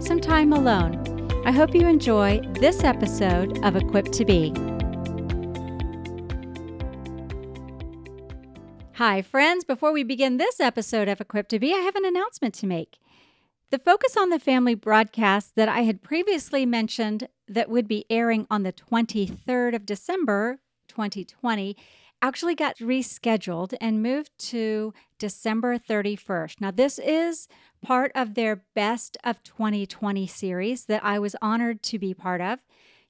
some time alone, I hope you enjoy this episode of Equipped to Be. Hi, friends. Before we begin this episode of Equipped to Be, I have an announcement to make. The Focus on the Family broadcast that I had previously mentioned that would be airing on the 23rd of December 2020 actually got rescheduled and moved to December 31st. Now, this is part of their Best of 2020 series that I was honored to be part of.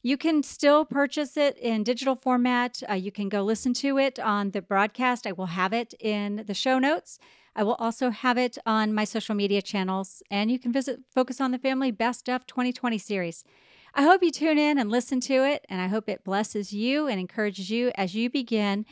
You can still purchase it in digital format. Uh, you can go listen to it on the broadcast. I will have it in the show notes. I will also have it on my social media channels, and you can visit Focus on the Family Best of 2020 series. I hope you tune in and listen to it, and I hope it blesses you and encourages you as you begin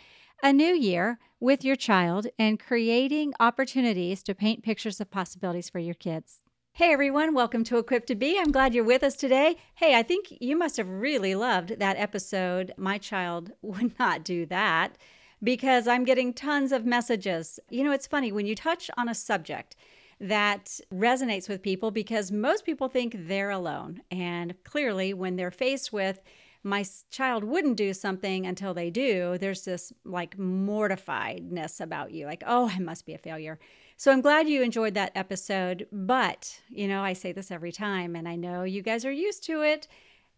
a new year with your child and creating opportunities to paint pictures of possibilities for your kids. Hey everyone, welcome to Equipped to Be. I'm glad you're with us today. Hey, I think you must have really loved that episode. My child would not do that because I'm getting tons of messages. You know, it's funny when you touch on a subject that resonates with people because most people think they're alone. And clearly, when they're faced with, my child wouldn't do something until they do, there's this like mortifiedness about you, like, oh, I must be a failure. So I'm glad you enjoyed that episode. But, you know, I say this every time, and I know you guys are used to it.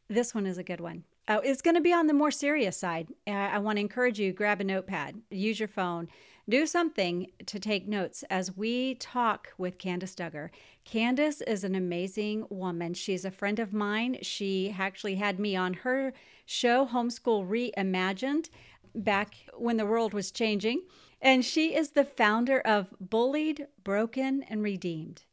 This one is a good one. Uh, it's going to be on the more serious side. Uh, I want to encourage you grab a notepad, use your phone, do something to take notes as we talk with Candace Duggar. Candace is an amazing woman. She's a friend of mine. She actually had me on her show, Homeschool Reimagined, back when the world was changing. And she is the founder of Bullied, Broken, and Redeemed.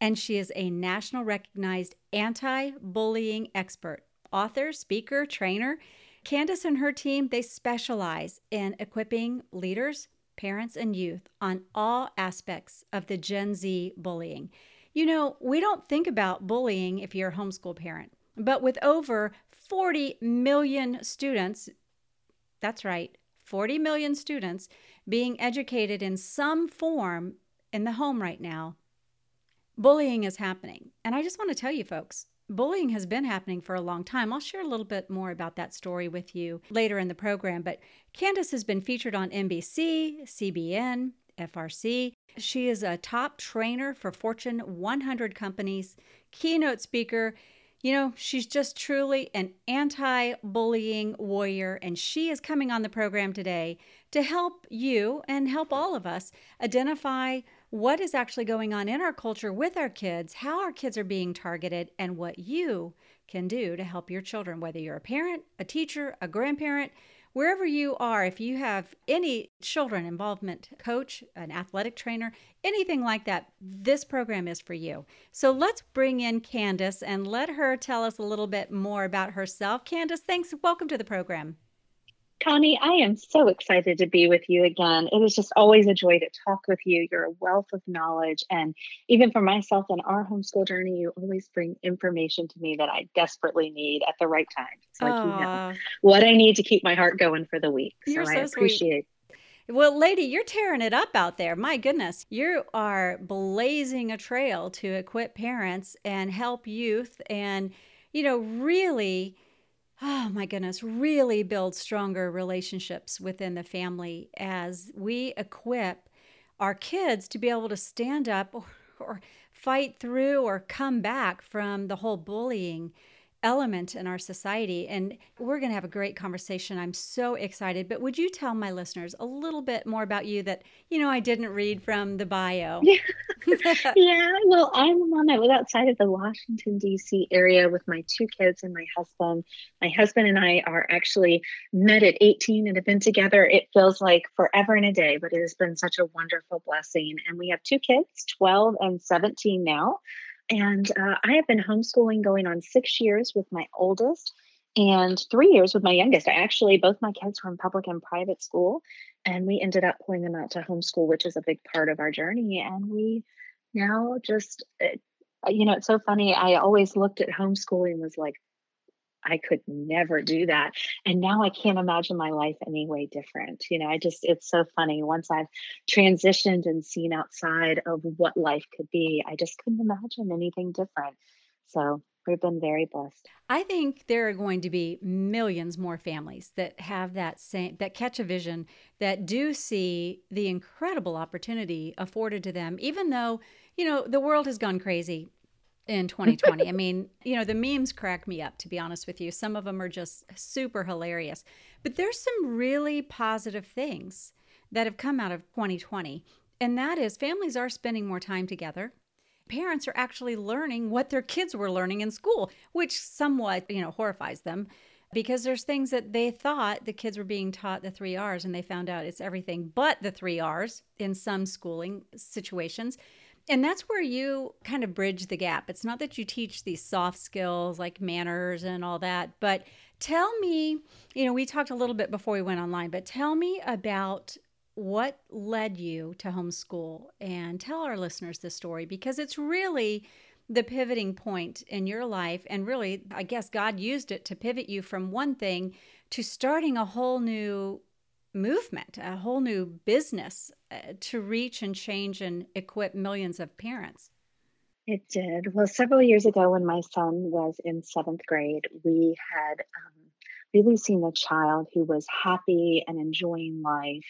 And she is a national recognized anti bullying expert, author, speaker, trainer. Candace and her team, they specialize in equipping leaders, parents, and youth on all aspects of the Gen Z bullying. You know, we don't think about bullying if you're a homeschool parent, but with over 40 million students, that's right, 40 million students being educated in some form in the home right now, bullying is happening. And I just want to tell you, folks, bullying has been happening for a long time. I'll share a little bit more about that story with you later in the program. But Candace has been featured on NBC, CBN, FRC. She is a top trainer for Fortune 100 companies, keynote speaker. You know, she's just truly an anti bullying warrior, and she is coming on the program today to help you and help all of us identify what is actually going on in our culture with our kids, how our kids are being targeted, and what you can do to help your children, whether you're a parent, a teacher, a grandparent, wherever you are, if you have any children involvement coach, an athletic trainer, anything like that, this program is for you. So let's bring in Candace and let her tell us a little bit more about herself. Candace, thanks. Welcome to the program. Connie, I am so excited to be with you again. It is just always a joy to talk with you. You're a wealth of knowledge. And even for myself in our homeschool journey, you always bring information to me that I desperately need at the right time. It's like Aww. you know what I need to keep my heart going for the week. You're so, so I appreciate sweet. Well, lady, you're tearing it up out there. My goodness. You are blazing a trail to equip parents and help youth and, you know, really oh my goodness, really build stronger relationships within the family as we equip our kids to be able to stand up or, or fight through or come back from the whole bullying element in our society. And we're going to have a great conversation. I'm so excited. But would you tell my listeners a little bit more about you that, you know, I didn't read from the bio? Yeah. yeah. Well, I'm on. I live outside of the Washington, D.C. area with my two kids and my husband. My husband and I are actually met at 18 and have been together. It feels like forever and a day, but it has been such a wonderful blessing. And we have two kids, 12 and 17 now. And uh, I have been homeschooling going on six years with my oldest and three years with my youngest. I actually, both my kids were in public and private school, and we ended up pulling them out to homeschool, which is a big part of our journey. And we now just, eh, you know, it's so funny. I always looked at homeschooling was like, I could never do that. And now I can't imagine my life any way different. You know, I just, it's so funny. Once I've transitioned and seen outside of what life could be, I just couldn't imagine anything different. So we've been very blessed. I think there are going to be millions more families that have that same, that catch a vision, that do see the incredible opportunity afforded to them, even though, you know, the world has gone crazy in 2020. I mean, you know, the memes crack me up, to be honest with you. Some of them are just super hilarious. But there's some really positive things that have come out of 2020. And that is families are spending more time together. Parents are actually learning what their kids were learning in school, which somewhat, you know, horrifies them because there's things that they thought the kids were being taught the three R's and they found out it's everything but the three R's in some schooling situations. And that's where you kind of bridge the gap. It's not that you teach these soft skills like manners and all that, but tell me, you know, we talked a little bit before we went online, but tell me about what led you to homeschool and tell our listeners this story because it's really the pivoting point in your life. And really, I guess God used it to pivot you from one thing to starting a whole new movement, a whole new business uh, to reach and change and equip millions of parents. It did. Well, several years ago, when my son was in seventh grade, we had um, really seen a child who was happy and enjoying life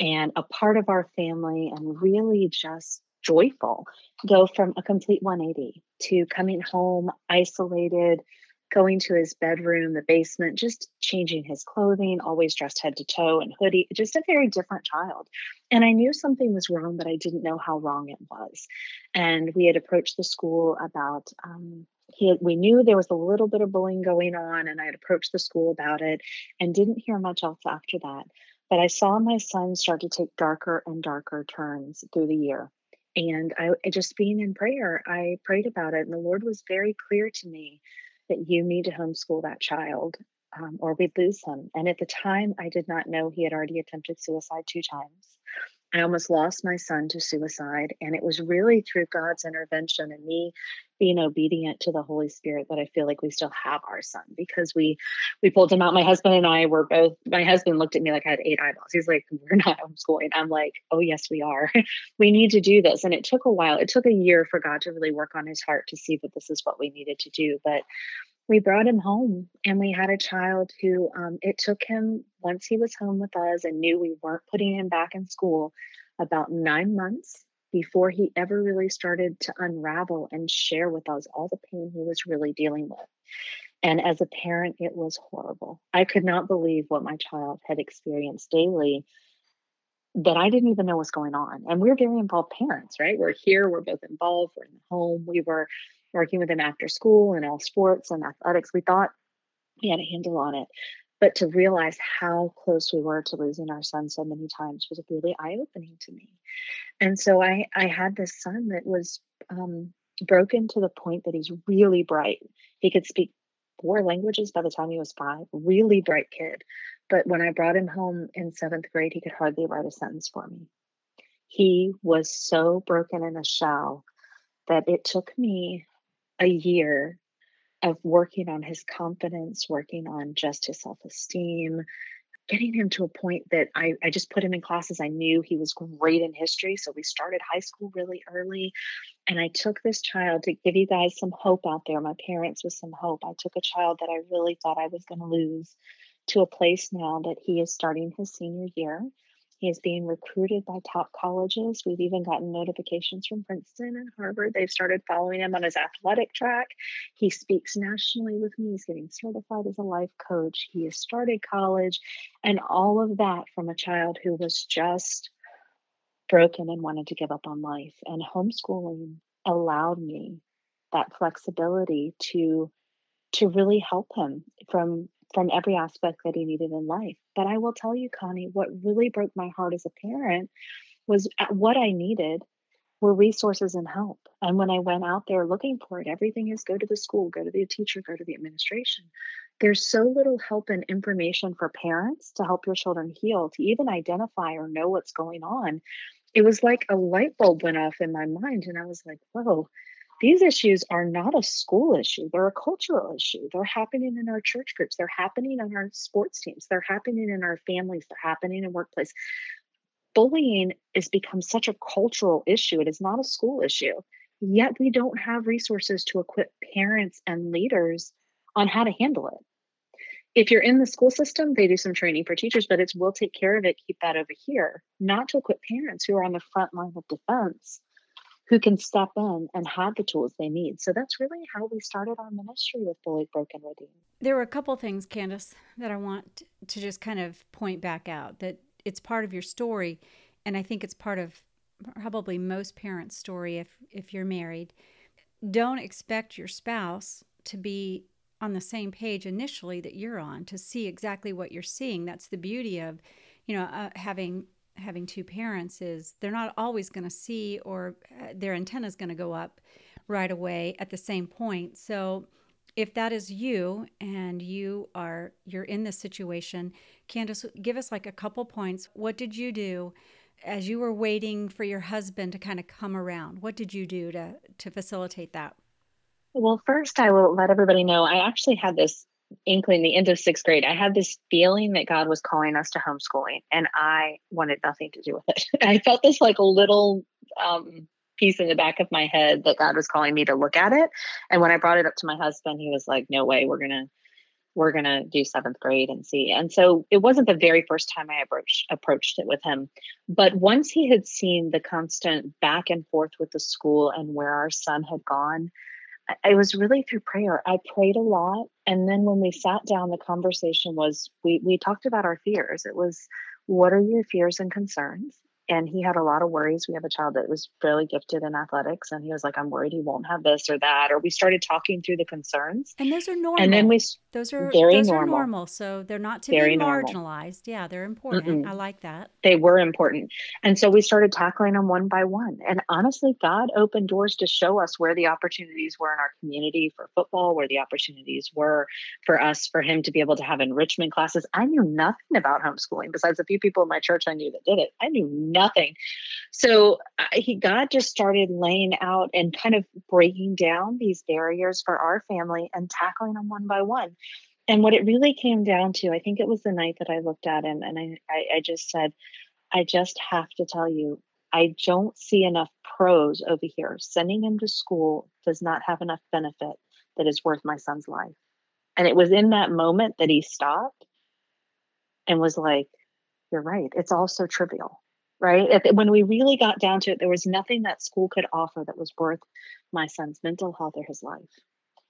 and a part of our family and really just joyful go from a complete 180 to coming home isolated going to his bedroom, the basement, just changing his clothing, always dressed head to toe and hoodie, just a very different child. And I knew something was wrong, but I didn't know how wrong it was. And we had approached the school about, um, he had, we knew there was a little bit of bullying going on, and I had approached the school about it and didn't hear much else after that. But I saw my son start to take darker and darker turns through the year. And I just being in prayer, I prayed about it, and the Lord was very clear to me that you need to homeschool that child um, or we'd lose him. And at the time, I did not know he had already attempted suicide two times. I almost lost my son to suicide. And it was really through God's intervention and me being obedient to the Holy Spirit that I feel like we still have our son because we we pulled him out. My husband and I were both my husband looked at me like I had eight eyeballs. He's like, We're not homeschooling. I'm like, Oh yes, we are. we need to do this. And it took a while. It took a year for God to really work on his heart to see that this is what we needed to do. But we brought him home and we had a child who um, it took him once he was home with us and knew we weren't putting him back in school about nine months before he ever really started to unravel and share with us all the pain he was really dealing with. And as a parent, it was horrible. I could not believe what my child had experienced daily that I didn't even know was going on. And we're very involved parents, right? We're here, we're both involved, we're in the home. We were working with him after school and all sports and athletics. We thought he had a handle on it. But to realize how close we were to losing our son so many times was really eye opening to me. And so I, I had this son that was um, broken to the point that he's really bright. He could speak four languages by the time he was five, really bright kid. But when I brought him home in seventh grade, he could hardly write a sentence for me. He was so broken in a shell that it took me a year of working on his confidence, working on just his self esteem, getting him to a point that I, I just put him in classes. I knew he was great in history. So we started high school really early. And I took this child to give you guys some hope out there, my parents with some hope. I took a child that I really thought I was going to lose to a place now that he is starting his senior year. He is being recruited by top colleges. We've even gotten notifications from Princeton and Harvard. They've started following him on his athletic track. He speaks nationally with me. He's getting certified as a life coach. He has started college, and all of that from a child who was just broken and wanted to give up on life. And homeschooling allowed me that flexibility to to really help him from from every aspect that he needed in life. But I will tell you, Connie, what really broke my heart as a parent was uh, what I needed were resources and help. And when I went out there looking for it, everything is go to the school, go to the teacher, go to the administration. There's so little help and information for parents to help your children heal, to even identify or know what's going on. It was like a light bulb went off in my mind, and I was like, whoa, these issues are not a school issue. They're a cultural issue. They're happening in our church groups. They're happening on our sports teams. They're happening in our families. They're happening in workplace. Bullying has become such a cultural issue. It is not a school issue. Yet we don't have resources to equip parents and leaders on how to handle it. If you're in the school system, they do some training for teachers, but it's we'll take care of it, keep that over here, not to equip parents who are on the front line of defense who can step in and have the tools they need. So that's really how we started our ministry with Bullied, Broken, Redeemed. There were a couple things, Candace, that I want to just kind of point back out that it's part of your story, and I think it's part of probably most parents' story if if you're married. Don't expect your spouse to be on the same page initially that you're on to see exactly what you're seeing. That's the beauty of, you know, uh, having having two parents is they're not always going to see or uh, their antenna is going to go up right away at the same point. So if that is you and you are you're in this situation, Candace, give us like a couple points. What did you do as you were waiting for your husband to kind of come around? What did you do to to facilitate that? Well, first I will let everybody know I actually had this inkling the end of sixth grade i had this feeling that god was calling us to homeschooling and i wanted nothing to do with it. I felt this like a little um, piece in the back of my head that god was calling me to look at it and when i brought it up to my husband he was like no way we're gonna we're gonna do seventh grade and see. And so it wasn't the very first time i approached approached it with him but once he had seen the constant back and forth with the school and where our son had gone it was really through prayer. I prayed a lot. And then when we sat down, the conversation was we, we talked about our fears. It was, what are your fears and concerns? And he had a lot of worries. We have a child that was fairly gifted in athletics, and he was like, "I'm worried he won't have this or that." Or we started talking through the concerns, and those are normal. And then we those are very those normal. Are normal, so they're not to very be marginalized. Normal. Yeah, they're important. Mm-mm. I like that. They were important, and so we started tackling them one by one. And honestly, God opened doors to show us where the opportunities were in our community for football, where the opportunities were for us for him to be able to have enrichment classes. I knew nothing about homeschooling besides a few people in my church I knew that did it. I knew nothing. So he God just started laying out and kind of breaking down these barriers for our family and tackling them one by one. And what it really came down to, I think it was the night that I looked at him and I, I, I just said, I just have to tell you, I don't see enough pros over here. Sending him to school does not have enough benefit that is worth my son's life. And it was in that moment that he stopped and was like, You're right. It's all so trivial right? When we really got down to it, there was nothing that school could offer that was worth my son's mental health or his life.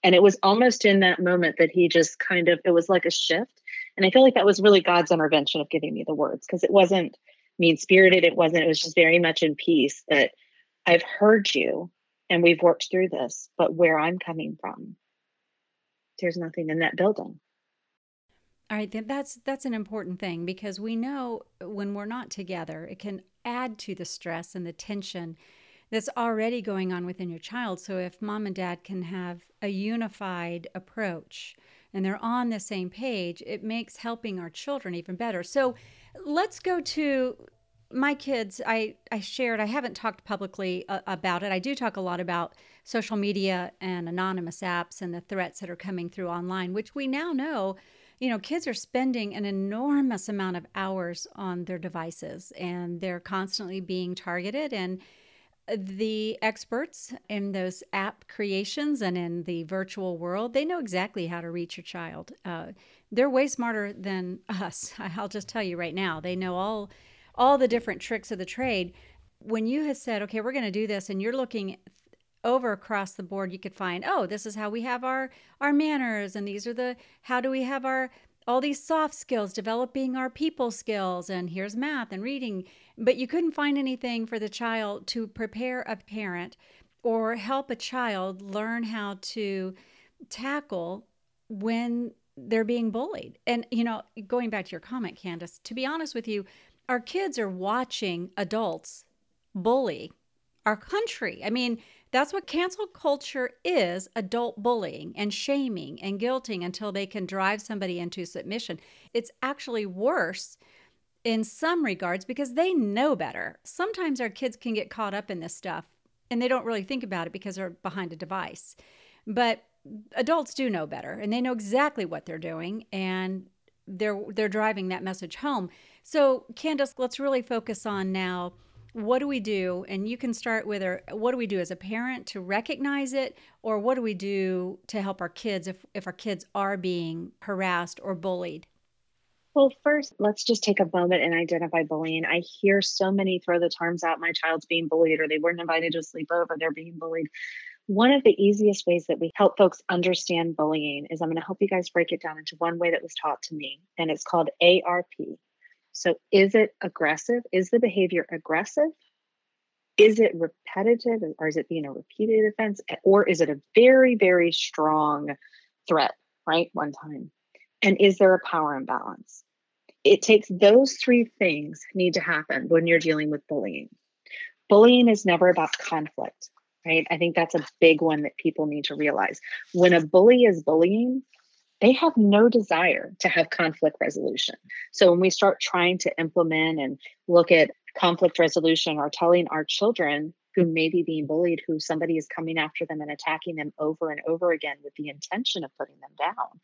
And it was almost in that moment that he just kind of, it was like a shift. And I feel like that was really God's intervention of giving me the words because it wasn't mean spirited. It wasn't, it was just very much in peace that I've heard you and we've worked through this, but where I'm coming from, there's nothing in that building. All right, that's that's an important thing because we know when we're not together, it can add to the stress and the tension that's already going on within your child. So if mom and dad can have a unified approach and they're on the same page, it makes helping our children even better. So let's go to my kids. I I shared. I haven't talked publicly uh, about it. I do talk a lot about social media and anonymous apps and the threats that are coming through online, which we now know you know, kids are spending an enormous amount of hours on their devices and they're constantly being targeted. And the experts in those app creations and in the virtual world, they know exactly how to reach your child. Uh, they're way smarter than us. I'll just tell you right now. They know all all the different tricks of the trade. When you have said, okay, we're going to do this, and you're looking over across the board you could find oh this is how we have our our manners and these are the how do we have our all these soft skills developing our people skills and here's math and reading but you couldn't find anything for the child to prepare a parent or help a child learn how to tackle when they're being bullied and you know going back to your comment candace to be honest with you our kids are watching adults bully our country. I mean, that's what cancel culture is adult bullying and shaming and guilting until they can drive somebody into submission. It's actually worse in some regards because they know better. Sometimes our kids can get caught up in this stuff and they don't really think about it because they're behind a device. But adults do know better and they know exactly what they're doing and they're they're driving that message home. So, Candace, let's really focus on now what do we do? And you can start with or what do we do as a parent to recognize it, or what do we do to help our kids if, if our kids are being harassed or bullied? Well, first, let's just take a moment and identify bullying. I hear so many throw the terms out my child's being bullied, or they weren't invited to a sleepover, they're being bullied. One of the easiest ways that we help folks understand bullying is I'm going to help you guys break it down into one way that was taught to me, and it's called ARP so, is it aggressive? Is the behavior aggressive? Is it repetitive or is it being a repeated offense? Eh, or is it a very, very strong threat, right? One time. And is there a power imbalance? It takes those three things need to happen when you're dealing with bullying. Bullying is never about conflict, right? I think that's a big one that people need to realize. When a bully is bullying, they have no desire to have conflict resolution. So when we start trying to implement and look at conflict resolution or telling our children who may be being bullied, who somebody is coming after them and attacking them over and over again with the intention of putting them down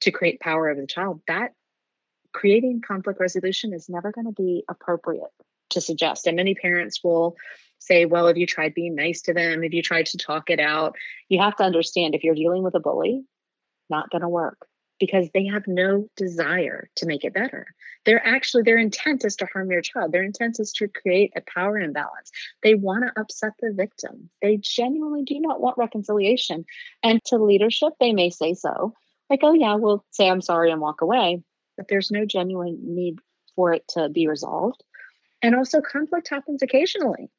to create power over the child, that creating conflict resolution is never going to be appropriate to suggest. And many parents will say, well, have you tried being nice to them? Have you tried to talk it out? You have to understand if you're dealing with a bully, not going to work because they have no desire to make it better. They're actually, their intent is to harm your child. Their intent is to create a power imbalance. They want to upset the victim. They genuinely do not want reconciliation. And to leadership, they may say so, like, oh, yeah, we'll say I'm sorry and walk away. But there's no genuine need for it to be resolved. And also, conflict happens occasionally.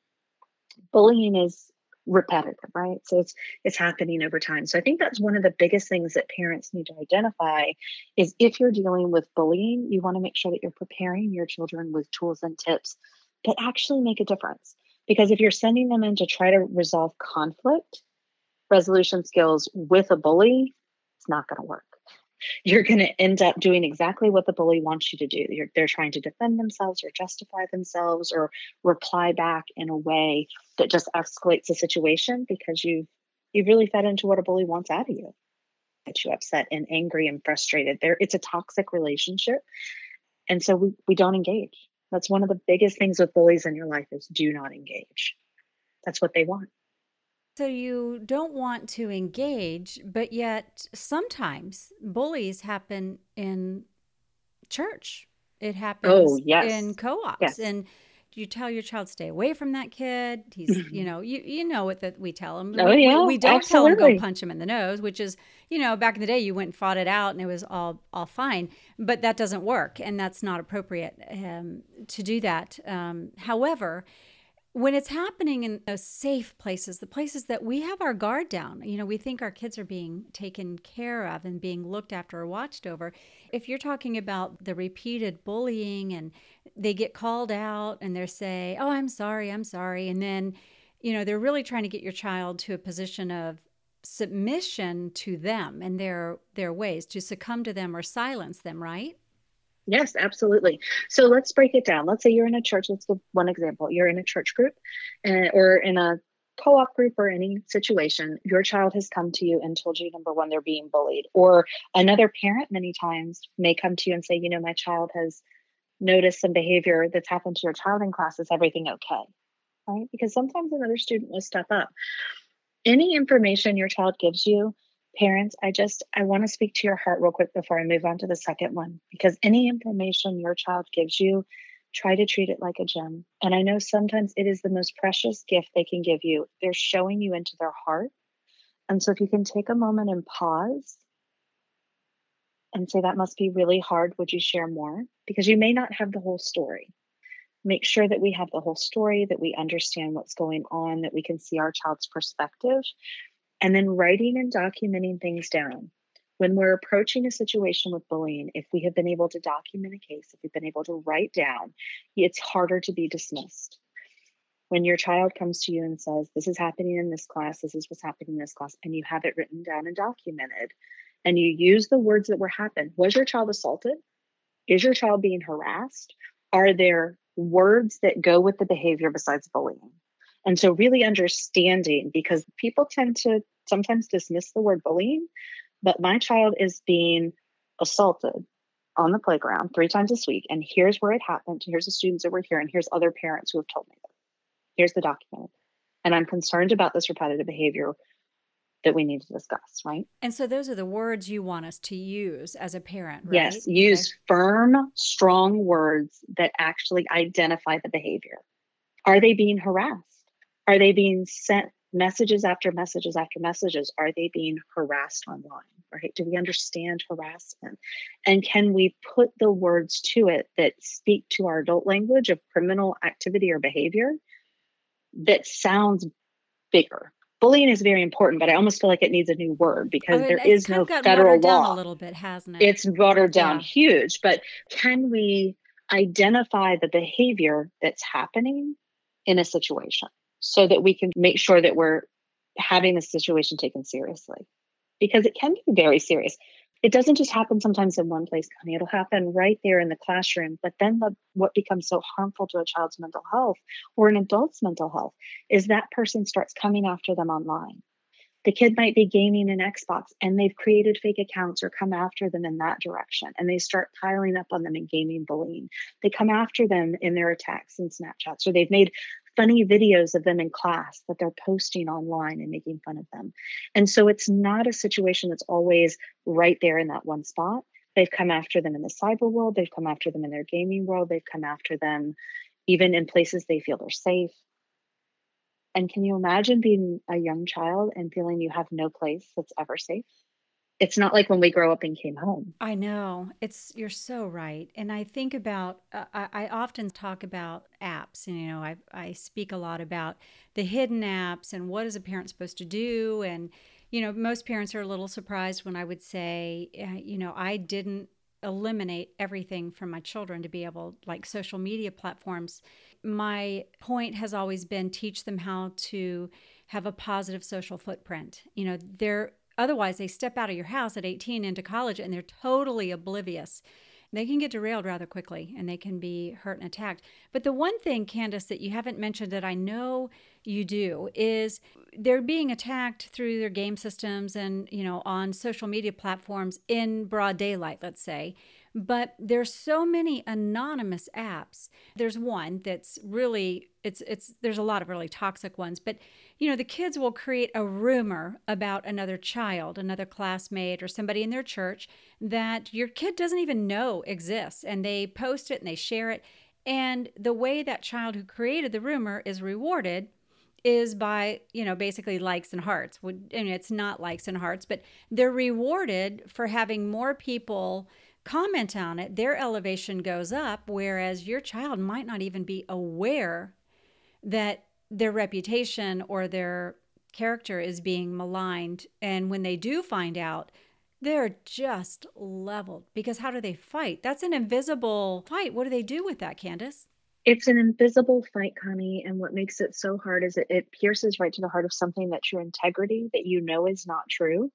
Bullying is repetitive right? So it's it's happening over time. So i think that's one of the biggest things that parents need to identify is if you're dealing with bullying you want to make sure that you're preparing your children with tools and tips that actually make a difference. Because if you're sending them in to try to resolve conflict resolution skills with a bully it's not going to work you're going to end up doing exactly what the bully wants you to do. You're, they're trying to defend themselves or justify themselves or reply back in a way that just escalates the situation because you've you've really fed into what a bully wants out of you. Get you upset and angry and frustrated. There, it's a toxic relationship, and so we we don't engage. That's one of the biggest things with bullies in your life is do not engage. That's what they want. So you don't want to engage, but yet sometimes bullies happen in church. It oh, happens oh, yes. in co-ops yes. and you tell your child stay away from that kid. He's, you know, you you know what that we tell him. Oh we, yeah, we, we don't absolutely. tell him go punch him in the nose, which is, you know, back in the day you went and fought it out and it was all all fine, but that doesn't work and that's not appropriate um, to do that. Um, however, when it's happening in those safe places, the places that we have our guard down, you know, we think our kids are being taken care of and being looked after or watched over. If you're talking about the repeated bullying and they get called out and they say, "Oh, I'm sorry, I'm sorry," and then, you know, they're really trying to get your child to a position of submission to them and their their ways to succumb to them or silence them, right? Yes, absolutely. So let's break it down. Let's say you're in a church. Let's give one example. You're in a church group or in a co op group or any situation. Your child has come to you and told you, number one, they're being bullied. Or another parent, many times, may come to you and say, you know, my child has noticed some behavior that's happened to your child in class. Is everything okay? Right? Because sometimes another student will step up. Any information your child gives you, parents, I just I want to speak to your heart real quick before I move on to the second one because any information your child gives you, try to treat it like a gem. And I know sometimes it is the most precious gift they can give you. They're showing you into their heart. And so if you can take a moment and pause and say that must be really hard, would you share more? Because you may not have the whole story. Make sure that we have the whole story, that we understand what's going on, that we can see our child's perspective and then writing and documenting things down. When we're approaching a situation with bullying, if we have been able to document a case, if we've been able to write down, it's harder to be dismissed. when your child comes to you and says, This is happening in this class, this is what's happening in this class, and you have it written down and documented, and you use the words that were happened. Was your child assaulted? Is your child being harassed? Are there words that go with the behavior besides bullying? And so, really understanding because people tend to sometimes dismiss the word bullying, but my child is being assaulted on the playground three times this week. And here's where it happened. Here's the students that were here. And here's other parents who have told me that. Here's the document. And I'm concerned about this repetitive behavior that we need to discuss, right? And so those are the words you want us to use as a parent, right? Yes, use okay. firm, strong words that actually identify the behavior. Are they being harassed? Are they being sent messages after messages after messages? Are they being harassed online? Right? Do we understand harassment? And can we put the words to it that speak to our adult language of criminal activity or behavior that sounds bigger? Bullying is very important, but I almost feel like it needs a new word because oh, there is no federal law. a little bit, hasn't it? It's watered down yeah. huge. But can we identify the behavior that's happening in a situation? So that we can make sure that we're having the situation taken seriously because it can be very serious. It doesn't just happen sometimes in one place, Connie. It'll happen right there in the classroom. But then the, what becomes so harmful to a child's mental health or an adult's mental health is that person starts coming after them online. The kid might be gaming an Xbox and they've created fake accounts or come after them in that direction and they start piling up on them in gaming bullying. They come after them in their attacks and Snapchats or they've made funny videos of them in class that they're posting online and making fun of them. And so it's not a situation that's always right there in that one spot. They've come after them in the cyber world, they've come after them in their gaming world, they've come after them even in places they feel they're safe. And can you imagine being a young child and feeling you have no place that's ever safe? It's not like when we grow up and came home. I know. It's you're so right. And I think about uh, I, I, often talk about apps and you know, I I speak a lot about the hidden apps and what is a parent supposed to do and you know, most parents are a little surprised when I would say, uh, you know, I didn't eliminate everything from my children to be able like social media platforms. My point has always been teach them how to have a positive social footprint. You know, they're Otherwise, they step out of your house at 18 into college and they're totally oblivious. They can get derailed rather quickly and they can be hurt and attacked. But the one thing, Candace, that you haven't mentioned that I know you do is they're being attacked through their game systems and, you know, on social media platforms in broad daylight, let's say. But there's so many anonymous apps. There's one that's really it's it's there's a lot of really toxic ones, but you know, the kids will create a rumor about another child, another classmate, or somebody in their church that your kid doesn't even know exists. And they post it and they share it. And the way that child who created the rumor is rewarded is by, you know, basically likes and hearts. I mean, it's not likes and hearts, but they're rewarded for having more people comment on it. Their elevation goes up, whereas your child might not even be aware that their reputation or their character is being maligned. And when they do find out, they're just leveled because how do they fight? That's an invisible fight. What do they do with that, Candace? It's an invisible fight, Connie. And what makes it so hard is it, it pierces right to the heart of something that's your integrity that you know is not true.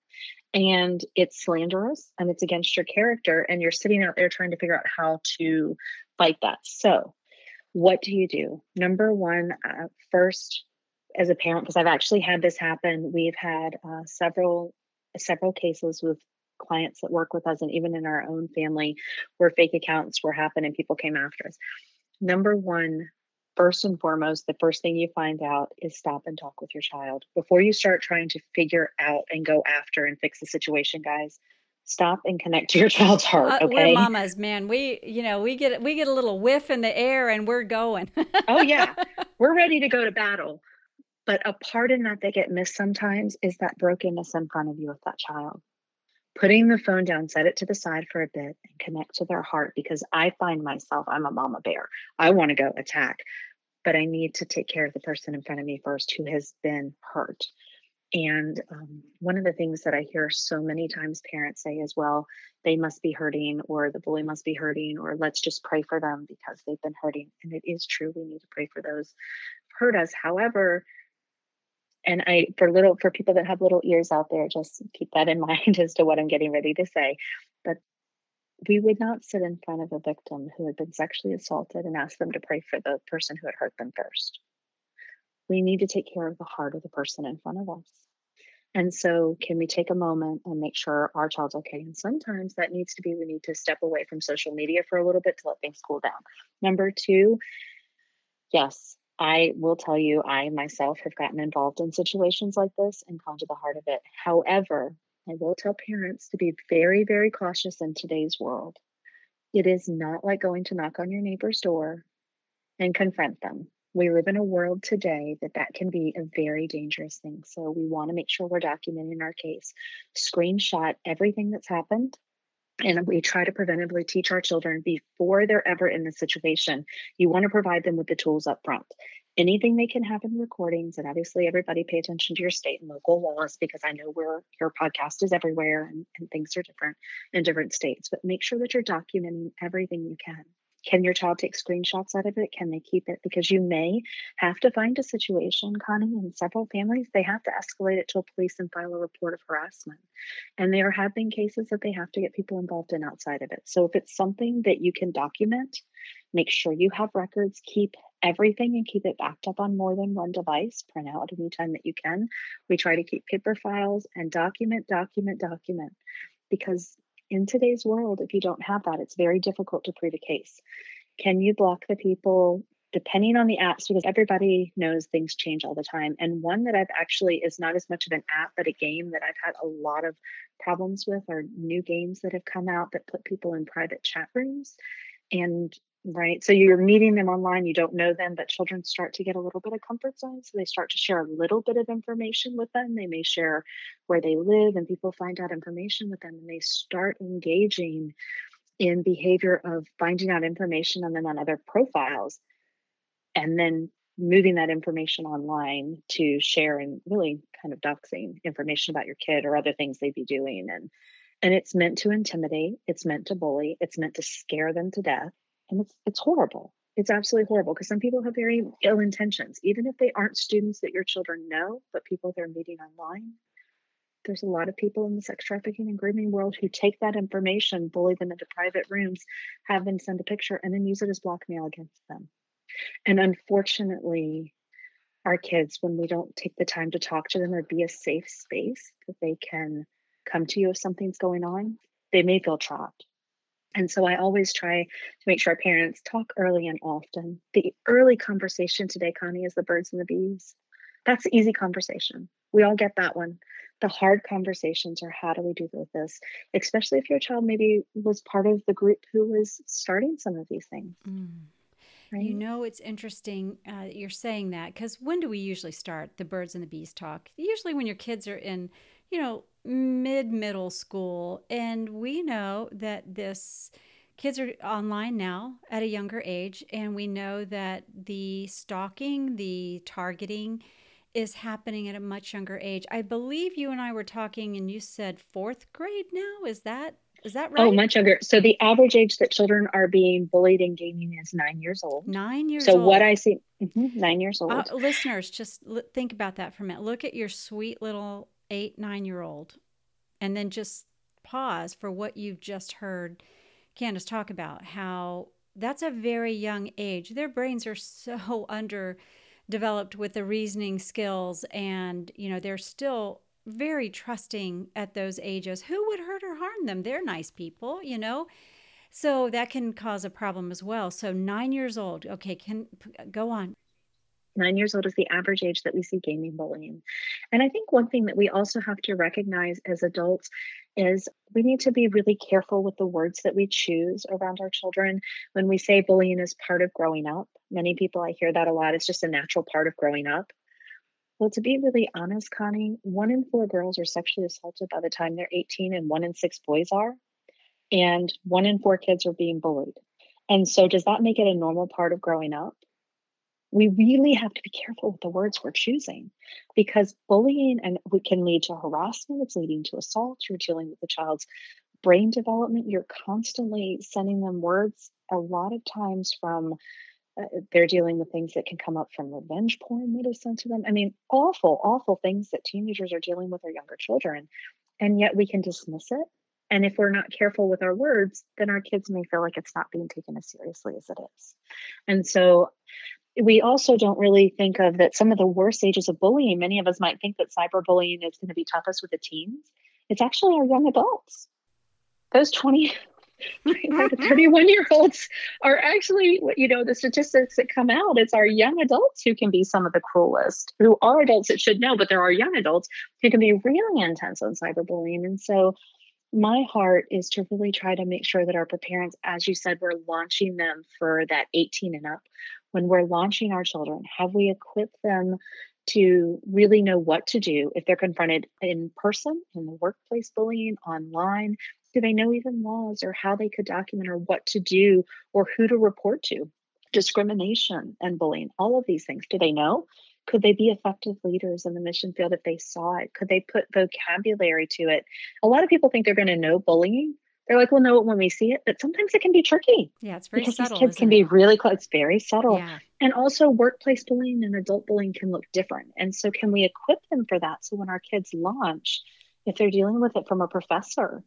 And it's slanderous and it's against your character. And you're sitting out there trying to figure out how to fight that. So what do you do? Number one, uh, first, as a parent, because I've actually had this happen, we've had uh, several several cases with clients that work with us, and even in our own family, where fake accounts were happening, people came after us. Number one, first and foremost, the first thing you find out is stop and talk with your child before you start trying to figure out and go after and fix the situation, guys stop and connect to your child's heart. Uh, okay, we're mamas, man. We, you know, we get we get a little whiff in the air and we're going. oh yeah, we're ready to go to battle. But a part in that that get missed sometimes is that brokenness in front of you with that child. Putting the phone down, set it to the side for a bit, and connect to their heart. Because I find myself, I'm a mama bear. I want to go attack, but I need to take care of the person in front of me first who has been hurt. And um, one of the things that I hear so many times parents say as well, they must be hurting, or the bully must be hurting, or let's just pray for them because they've been hurting. And it is true. We need to pray for those hurt us. However, and I for little for people that have little ears out there, just keep that in mind as to what I'm getting ready to say. But we would not sit in front of a victim who had been sexually assaulted and ask them to pray for the person who had hurt them first. We need to take care of the heart of the person in front of us. And so, can we take a moment and make sure our child's okay? And sometimes that needs to be we need to step away from social media for a little bit to let things cool down. Number two, yes, I will tell you, I myself have gotten involved in situations like this and come to the heart of it. However, I will tell parents to be very, very cautious in today's world. It is not like going to knock on your neighbor's door and confront them. We live in a world today that that can be a very dangerous thing. So we want to make sure we're documenting our case, screenshot everything that's happened, and we try to preventively teach our children before they're ever in the situation. You want to provide them with the tools up front. Anything they can have in recordings, and obviously everybody pay attention to your state and local laws because I know where your podcast is everywhere and, and things are different in different states. But make sure that you're documenting everything you can. Can your child take screenshots out of it? Can they keep it? Because you may have to find a situation, Connie, in several families, they have to escalate it to a police and file a report of harassment. And there have been cases that they have to get people involved in outside of it. So if it's something that you can document, make sure you have records, keep everything and keep it backed up on more than one device. Print out anytime that you can. We try to keep paper files and document, document, document because in today's world, if you don't have that, it's very difficult to prove a case. Can you block the people depending on the apps? Because everybody knows things change all the time. And one that I've actually is not as much of an app, but a game that I've had a lot of problems with are new games that have come out that put people in private chat rooms. And right? So you're meeting them online, you don't know them, but children start to get a little bit of comfort zone. So they start to share a little bit of information with them. They may share where they live, and people find out information with them, and they start engaging in behavior of finding out information on them on other profiles and then moving that information online to share and really kind of doxing information about your kid or other things they'd be doing and and it's meant to intimidate it's meant to bully it's meant to scare them to death and it's it's horrible. It's absolutely horrible because some people have very ill intentions. Even if they aren't students that your children know but people they're meeting online there's a lot of people in the sex trafficking and grooming world who take that information bully them into private rooms have them send a picture and then use it as blackmail against them. And unfortunately our kids when we don't take the time to talk to them or be a safe space that they can come to you if something's going on they may feel trapped and so I always try to make sure our parents talk early and often. The early conversation today, Connie, is the birds and the bees. That's the easy conversation. We all get that one. The hard conversations are how do we do with this, especially if your child maybe was part of the group who was starting some of these things. Mm. Right? You know, it's interesting uh, you're saying that because when do we usually start the birds and the bees talk? Usually when your kids are in, you know, mid middle school. And we know that this kids are online now at a younger age. And we know that the stalking, the targeting, is happening at a much younger age. I believe you and I were talking, and you said fourth grade now. Is that is that oh, right? Oh, much younger. So the average age that children are being bullied in gaming is nine years old. Nine years. So old. what I see, mm-hmm, nine years old. Uh, listeners, just l- think about that for a minute. Look at your sweet little eight, nine year old, and then just pause for what you've just heard Candace talk about. How that's a very young age. Their brains are so underdeveloped with the reasoning skills, and you know they're still very trusting at those ages. Who would hurt or harm them? They're nice people, you know. So that can cause a problem as well. So nine years old. Okay, can go on. Nine years old is the average age that we see gaming bullying. And I think one thing that we also have to recognize as adults is we need to be really careful with the words that we choose around our children. When we say bullying is part of growing up, many people, I hear that a lot, it's just a natural part of growing up. Well, to be really honest, Connie, one in four girls are sexually assaulted by the time they're 18, and one in six boys are. And one in four kids are being bullied. And so, does that make it a normal part of growing up? We really have to be careful with the words we're choosing because bullying and we can lead to harassment it's leading to assault you're dealing with the child's brain development you're constantly sending them words a lot of times from uh, they're dealing with things that can come up from revenge porn that is sent to them. I mean, awful, awful things that teenagers are dealing with or younger children. And yet we can dismiss it. And if we're not careful with our words, then our kids may feel like it's not being taken as seriously as it is. And so we also don't really think of that some of the worst ages of bullying, many of us might think that cyberbullying is going to be toughest with the teens. It's actually our young adults. Those 20, the mm-hmm. 31 year olds are actually, you know, the statistics that come out, it's our young adults who can be some of the cruelest, who are adults that should know, but there are young adults who can be really intense on cyberbullying. And so my heart is to really try to make sure that our parents, as you said, we're launching them for that 18 and up. When we're launching our children, have we equipped them to really know what to do if they're confronted in person, in the workplace bullying, online? Do they know even laws or how they could document or what to do or who to report to? Discrimination and bullying, all of these things. Do they know? Could they be effective leaders in the mission field if they saw it? Could they put vocabulary to it? A lot of people think they're going to know bullying. They're like, we'll know it when we see it, but sometimes it can be tricky. Yeah, it's very because subtle. These kids can it? be really close. It's very subtle. Yeah. And also, workplace bullying and adult bullying can look different. And so, can we equip them for that? So, when our kids launch, if they're dealing with it from a professor,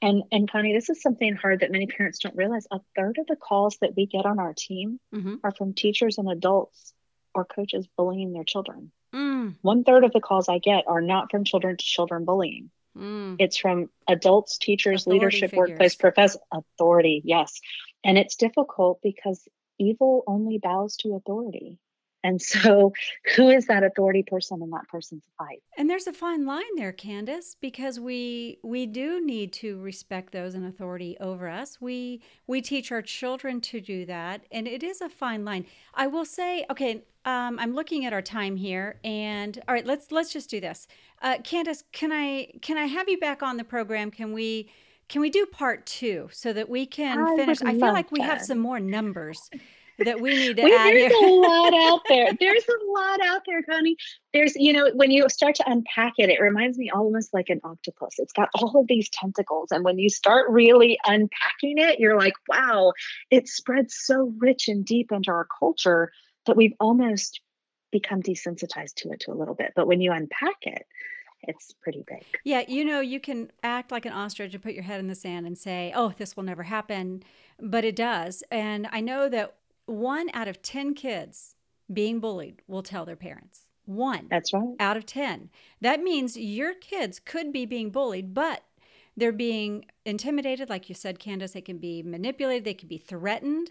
and and Connie, this is something hard that many parents don't realize. A third of the calls that we get on our team mm-hmm. are from teachers and adults or coaches bullying their children. Mm. One third of the calls I get are not from children to children bullying. Mm. It's from adults, teachers, Authority leadership, figures. workplace, professor, authority. Yes. And it's difficult because evil only bows to authority. And so, who is that authority person in that person's life? And there's a fine line there, Candace, because we we do need to respect those in authority over us. We we teach our children to do that, and it is a fine line. I will say, okay, um, I'm looking at our time here, and all right, let's let's just do this. Uh, Candace, can I can I have you back on the program? Can we can we do part two so that we can I finish? I feel like we have some more numbers that we need to Wait, add there's here. a lot out there. There's a lot out there, Connie. There's, you know, when you start to unpack it, it reminds me almost like an octopus. It's got all of these tentacles. And when you start really unpacking it, you're like, wow, it spreads so rich and deep into our culture that we've almost become desensitized to it to a little bit. But when you unpack it, it's pretty big. Yeah, you know, you can act like an ostrich and put your head in the sand and say, oh, this will never happen. But it does. And I know that one out of 10 kids being bullied will tell their parents. One That's right. out of 10. That means your kids could be being bullied, but they're being intimidated. Like you said, Candace, they can be manipulated, they can be threatened,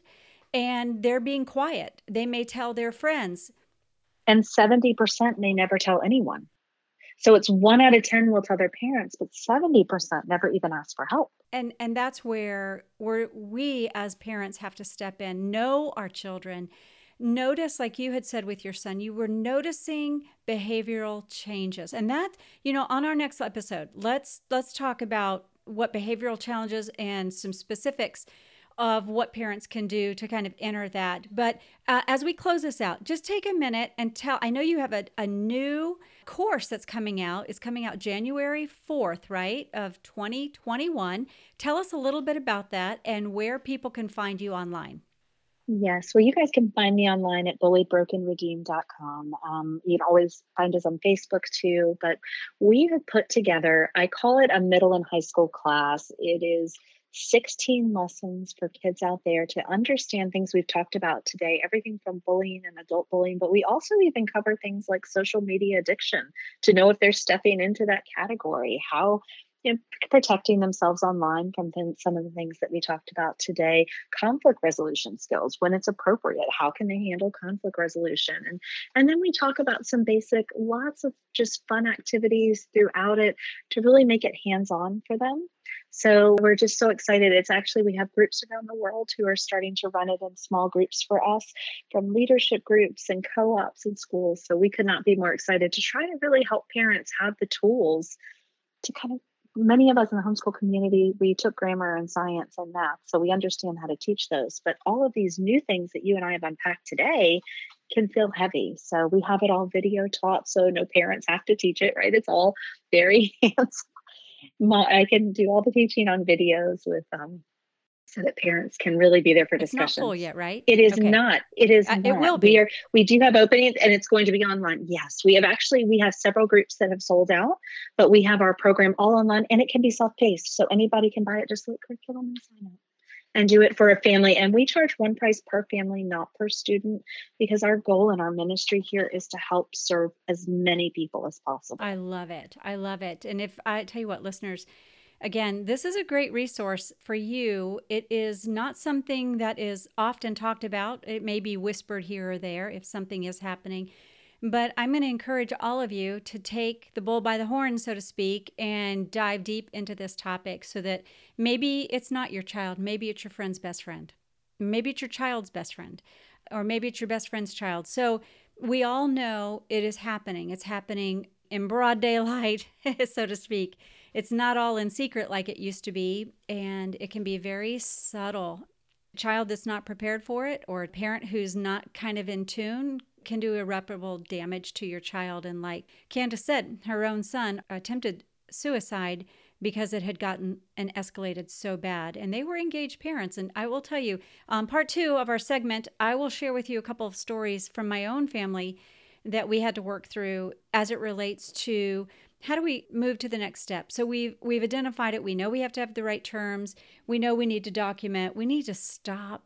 and they're being quiet. They may tell their friends. And 70% may never tell anyone. So it's one out of 10 will tell their parents, but 70% never even ask for help. And, and that's where we're, we as parents have to step in, know our children, notice like you had said with your son you were noticing behavioral changes and that you know on our next episode let's let's talk about what behavioral challenges and some specifics of what parents can do to kind of enter that but uh, as we close this out just take a minute and tell i know you have a, a new course that's coming out it's coming out january 4th right of 2021 tell us a little bit about that and where people can find you online Yes, well, you guys can find me online at bulliedbrokenredeemed.com. Um, you can always find us on Facebook too. But we have put together, I call it a middle and high school class. It is 16 lessons for kids out there to understand things we've talked about today, everything from bullying and adult bullying, but we also even cover things like social media addiction to know if they're stepping into that category, how you know, protecting themselves online from th- some of the things that we talked about today conflict resolution skills when it's appropriate how can they handle conflict resolution and and then we talk about some basic lots of just fun activities throughout it to really make it hands on for them so we're just so excited it's actually we have groups around the world who are starting to run it in small groups for us from leadership groups and co-ops and schools so we could not be more excited to try to really help parents have the tools to kind of many of us in the homeschool community, we took grammar and science and math, so we understand how to teach those. But all of these new things that you and I have unpacked today can feel heavy. So we have it all video taught, so no parents have to teach it, right? It's all very hands. I can do all the teaching on videos with um, so that parents can really be there for discussion. Not full yet, right? It is okay. not. It is. Uh, it will be. We are. We do have openings, and it's going to be online. Yes, we have actually. We have several groups that have sold out, but we have our program all online, and it can be self-paced, so anybody can buy it. Just like curriculum and sign up and do it for a family. And we charge one price per family, not per student, because our goal in our ministry here is to help serve as many people as possible. I love it. I love it. And if I tell you what, listeners, Again, this is a great resource for you. It is not something that is often talked about. It may be whispered here or there if something is happening. But I'm going to encourage all of you to take the bull by the horn, so to speak, and dive deep into this topic so that maybe it's not your child, maybe it's your friend's best friend, maybe it's your child's best friend, or maybe it's your best friend's child. So we all know it is happening. It's happening in broad daylight, so to speak. It's not all in secret like it used to be, and it can be very subtle. A child that's not prepared for it, or a parent who's not kind of in tune, can do irreparable damage to your child. And like Candace said, her own son attempted suicide because it had gotten and escalated so bad. And they were engaged parents. And I will tell you, um, part two of our segment, I will share with you a couple of stories from my own family that we had to work through as it relates to how do we move to the next step so we've we've identified it we know we have to have the right terms we know we need to document we need to stop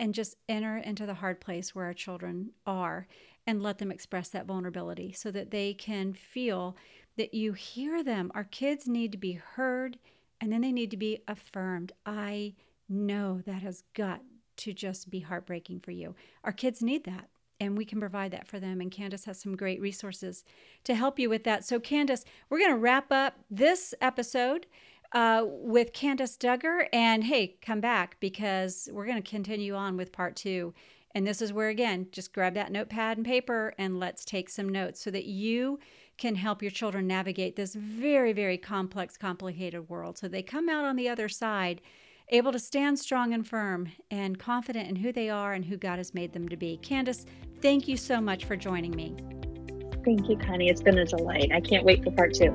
and just enter into the hard place where our children are and let them express that vulnerability so that they can feel that you hear them our kids need to be heard and then they need to be affirmed i know that has got to just be heartbreaking for you our kids need that and we can provide that for them. And Candace has some great resources to help you with that. So, Candace, we're going to wrap up this episode uh, with Candace Duggar. And hey, come back because we're going to continue on with part two. And this is where, again, just grab that notepad and paper and let's take some notes so that you can help your children navigate this very, very complex, complicated world. So they come out on the other side able to stand strong and firm and confident in who they are and who God has made them to be. Candace, thank you so much for joining me. Thank you, Connie. It's been a delight. I can't wait for part two.